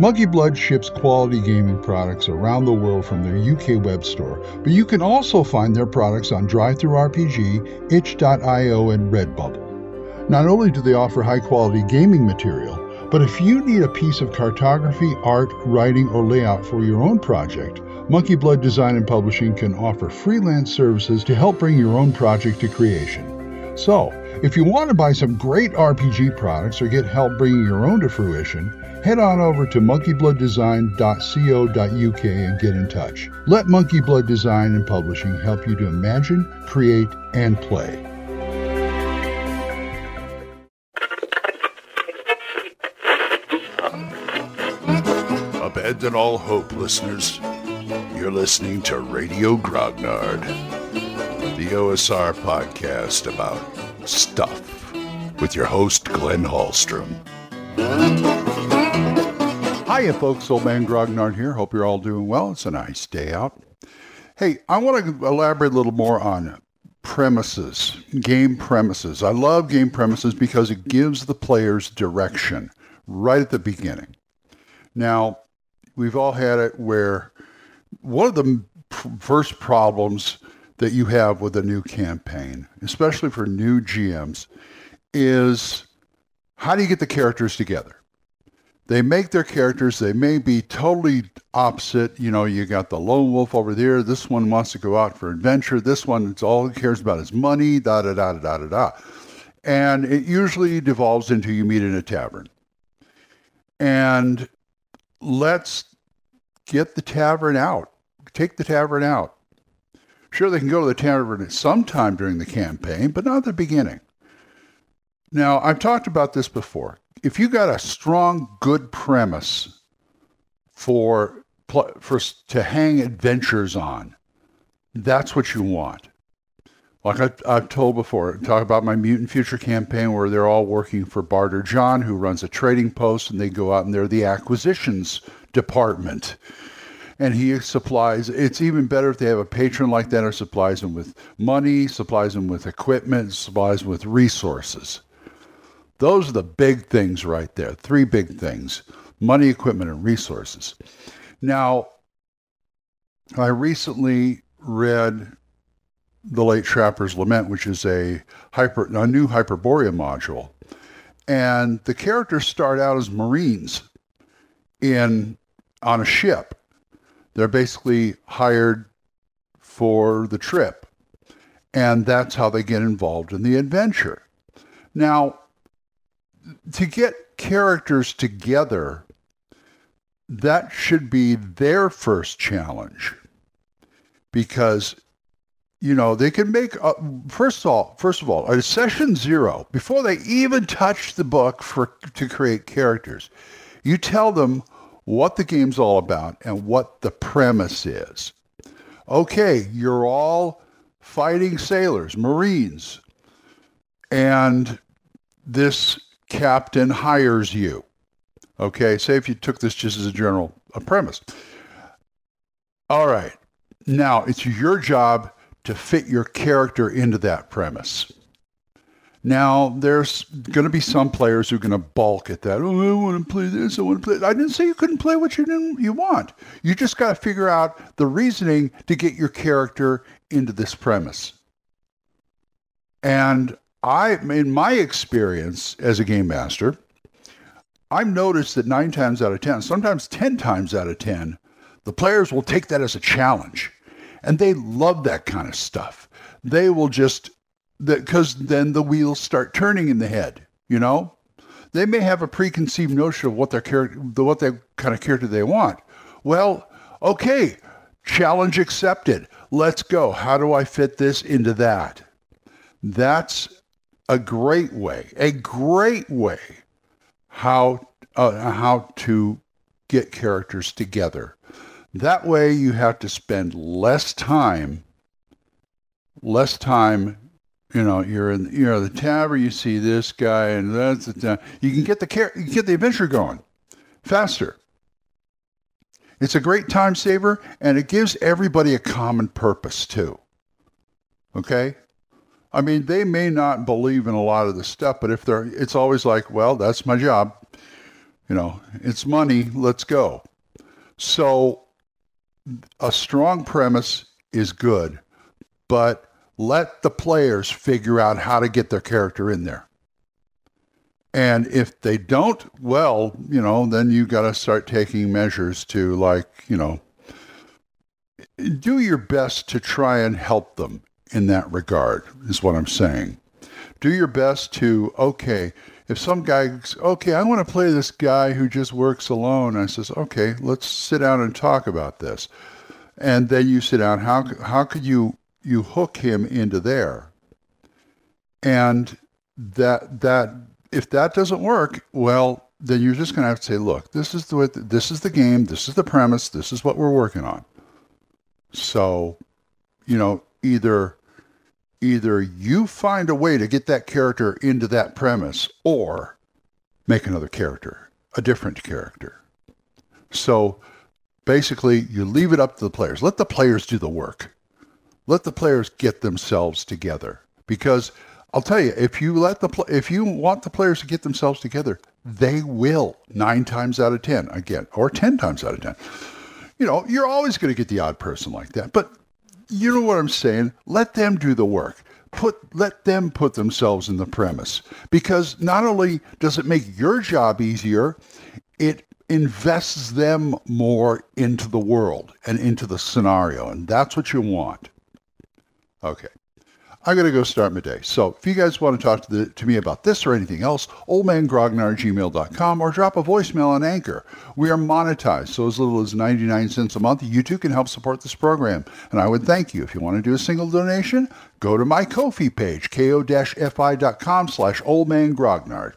Monkey Blood ships quality gaming products around the world from their UK web store, but you can also find their products on DriveThruRPG, itch.io, and Redbubble. Not only do they offer high quality gaming material, but if you need a piece of cartography, art, writing, or layout for your own project, Monkey Blood Design and Publishing can offer freelance services to help bring your own project to creation. So, if you want to buy some great RPG products or get help bringing your own to fruition, head on over to monkeyblooddesign.co.uk and get in touch. Let Monkey Blood Design and Publishing help you to imagine, create, and play. Abandon all hope, listeners. You're listening to Radio Grognard, the OSR podcast about stuff with your host, Glenn Hallstrom. Hiya, folks. Old Man Grognard here. Hope you're all doing well. It's a nice day out. Hey, I want to elaborate a little more on premises, game premises. I love game premises because it gives the players direction right at the beginning. Now, we've all had it where one of the first problems that you have with a new campaign, especially for new GMs, is how do you get the characters together? They make their characters, they may be totally opposite. You know, you got the lone wolf over there. This one wants to go out for adventure. This one, it's all he cares about is money, da da da da da da. And it usually devolves into you meet in a tavern. And let's get the tavern out. Take the tavern out. Sure, they can go to the tavern at some time during the campaign, but not at the beginning. Now, I've talked about this before. If you got a strong, good premise for for to hang adventures on, that's what you want. Like I, have told before, talk about my Mutant Future campaign where they're all working for Barter John, who runs a trading post, and they go out and they're the acquisitions department and he supplies it's even better if they have a patron like that or supplies them with money supplies them with equipment supplies them with resources those are the big things right there three big things money equipment and resources now i recently read the late trapper's lament which is a hyper a new hyperborea module and the characters start out as marines in on a ship they're basically hired for the trip. And that's how they get involved in the adventure. Now, to get characters together, that should be their first challenge because you know they can make a, first of all first of all at session zero before they even touch the book for to create characters you tell them what the game's all about and what the premise is. Okay, you're all fighting sailors, Marines, and this captain hires you. Okay, say if you took this just as a general a premise. All right, now it's your job to fit your character into that premise. Now, there's going to be some players who are going to balk at that. Oh, I want to play this. I want to play. I didn't say you couldn't play what you didn't, you want. You just got to figure out the reasoning to get your character into this premise. And I, in my experience as a game master, I've noticed that nine times out of 10, sometimes 10 times out of 10, the players will take that as a challenge. And they love that kind of stuff. They will just because then the wheels start turning in the head. You know, they may have a preconceived notion of what their character, what their kind of character they want. Well, okay, challenge accepted. Let's go. How do I fit this into that? That's a great way, a great way how uh, how to get characters together. That way you have to spend less time, less time, you know, you're in, you know, the tavern, you see this guy and that's the, you can get the care, you can get the adventure going faster. It's a great time saver and it gives everybody a common purpose too. Okay? I mean, they may not believe in a lot of the stuff, but if they're, it's always like, well, that's my job. You know, it's money, let's go. So a strong premise is good, but let the players figure out how to get their character in there. And if they don't, well, you know, then you got to start taking measures to like, you know, do your best to try and help them in that regard, is what I'm saying. Do your best to, okay, if some guy, okay, I want to play this guy who just works alone, I says, okay, let's sit down and talk about this. And then you sit down, how, how could you, you hook him into there? And that, that, if that doesn't work, well, then you're just going to have to say, look, this is the this is the game, this is the premise, this is what we're working on. So, you know, either either you find a way to get that character into that premise or make another character, a different character. So basically, you leave it up to the players. Let the players do the work. Let the players get themselves together because I'll tell you, if you let the pl- if you want the players to get themselves together, they will nine times out of ten again, or ten times out of ten. You know, you're always going to get the odd person like that, but you know what I'm saying? Let them do the work. Put let them put themselves in the premise because not only does it make your job easier, it invests them more into the world and into the scenario, and that's what you want. Okay. I got to go start my day. So if you guys want to talk to, the, to me about this or anything else, oldmangrognard@gmail.com or drop a voicemail on Anchor. We are monetized, so as little as 99 cents a month, you too can help support this program. And I would thank you. If you want to do a single donation, go to my Ko-fi page, ko-fi.com slash oldmangrognard.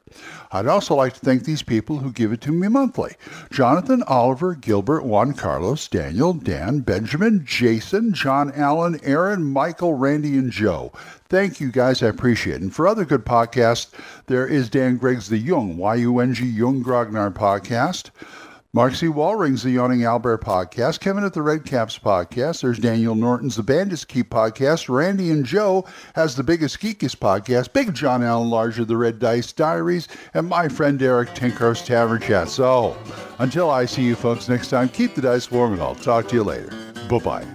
I'd also like to thank these people who give it to me monthly. Jonathan, Oliver, Gilbert, Juan Carlos, Daniel, Dan, Benjamin, Jason, John Allen, Aaron, Michael, Randy, and Joe. Thank you guys, I appreciate it. And for other good podcasts, there is Dan Gregg's The Yung, Y-U-N-G, Yung Grognard podcast. Mark C. Wallring's The Yawning Albert podcast. Kevin at the Red Caps podcast. There's Daniel Norton's The Bandits Keep podcast. Randy and Joe has the Biggest Geekest podcast. Big John Allen Larger, The Red Dice Diaries. And my friend Derek Tinker's Tavern Chat. So until I see you folks next time, keep the dice warm and I'll talk to you later. Bye-bye.